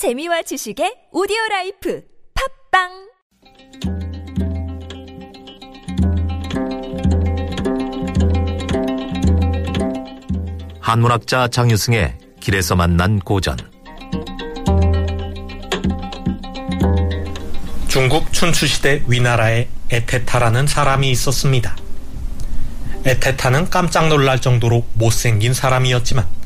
재미와 지식의 오디오 life 팟빵 한문학자 장유승의 길에서 만난 고전 중국 춘추시대 위나라에 애태타라는 사람이 있었습니다. 애태타는 깜짝 놀랄 정도로 못생긴 사람이었지만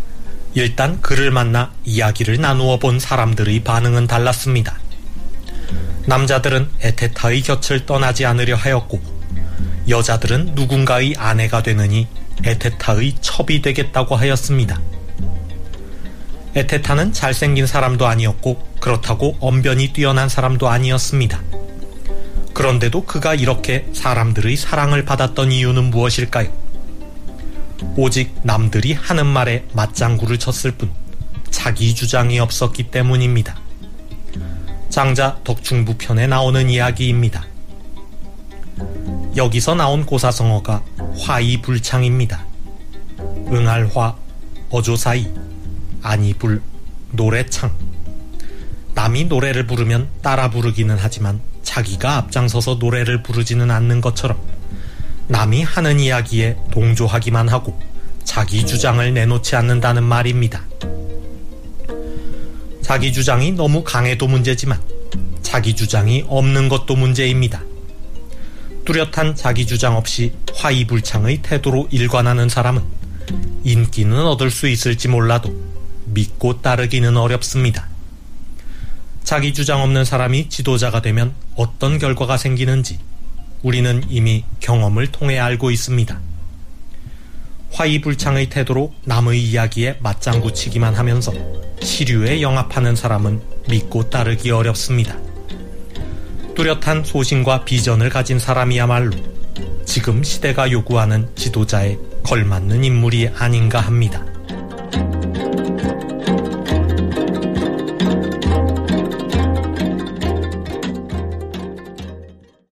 일단 그를 만나 이야기를 나누어 본 사람들의 반응은 달랐습니다. 남자들은 에테타의 곁을 떠나지 않으려 하였고 여자들은 누군가의 아내가 되느니 에테타의 첩이 되겠다고 하였습니다. 에테타는 잘생긴 사람도 아니었고 그렇다고 언변이 뛰어난 사람도 아니었습니다. 그런데도 그가 이렇게 사람들의 사랑을 받았던 이유는 무엇일까요? 오직 남들이 하는 말에 맞장구를 쳤을 뿐 자기 주장이 없었기 때문입니다. 장자 덕충부 편에 나오는 이야기입니다. 여기서 나온 고사성어가 화이불창입니다. 응알화, 어조사이, 아니불, 노래창. 남이 노래를 부르면 따라 부르기는 하지만 자기가 앞장서서 노래를 부르지는 않는 것처럼 남이 하는 이야기에 동조하기만 하고 자기 주장을 내놓지 않는다는 말입니다. 자기 주장이 너무 강해도 문제지만 자기 주장이 없는 것도 문제입니다. 뚜렷한 자기 주장 없이 화이불창의 태도로 일관하는 사람은 인기는 얻을 수 있을지 몰라도 믿고 따르기는 어렵습니다. 자기 주장 없는 사람이 지도자가 되면 어떤 결과가 생기는지 우리는 이미 경험을 통해 알고 있습니다. 화이불창의 태도로 남의 이야기에 맞장구 치기만 하면서 시류에 영합하는 사람은 믿고 따르기 어렵습니다. 뚜렷한 소신과 비전을 가진 사람이야말로 지금 시대가 요구하는 지도자에 걸맞는 인물이 아닌가 합니다.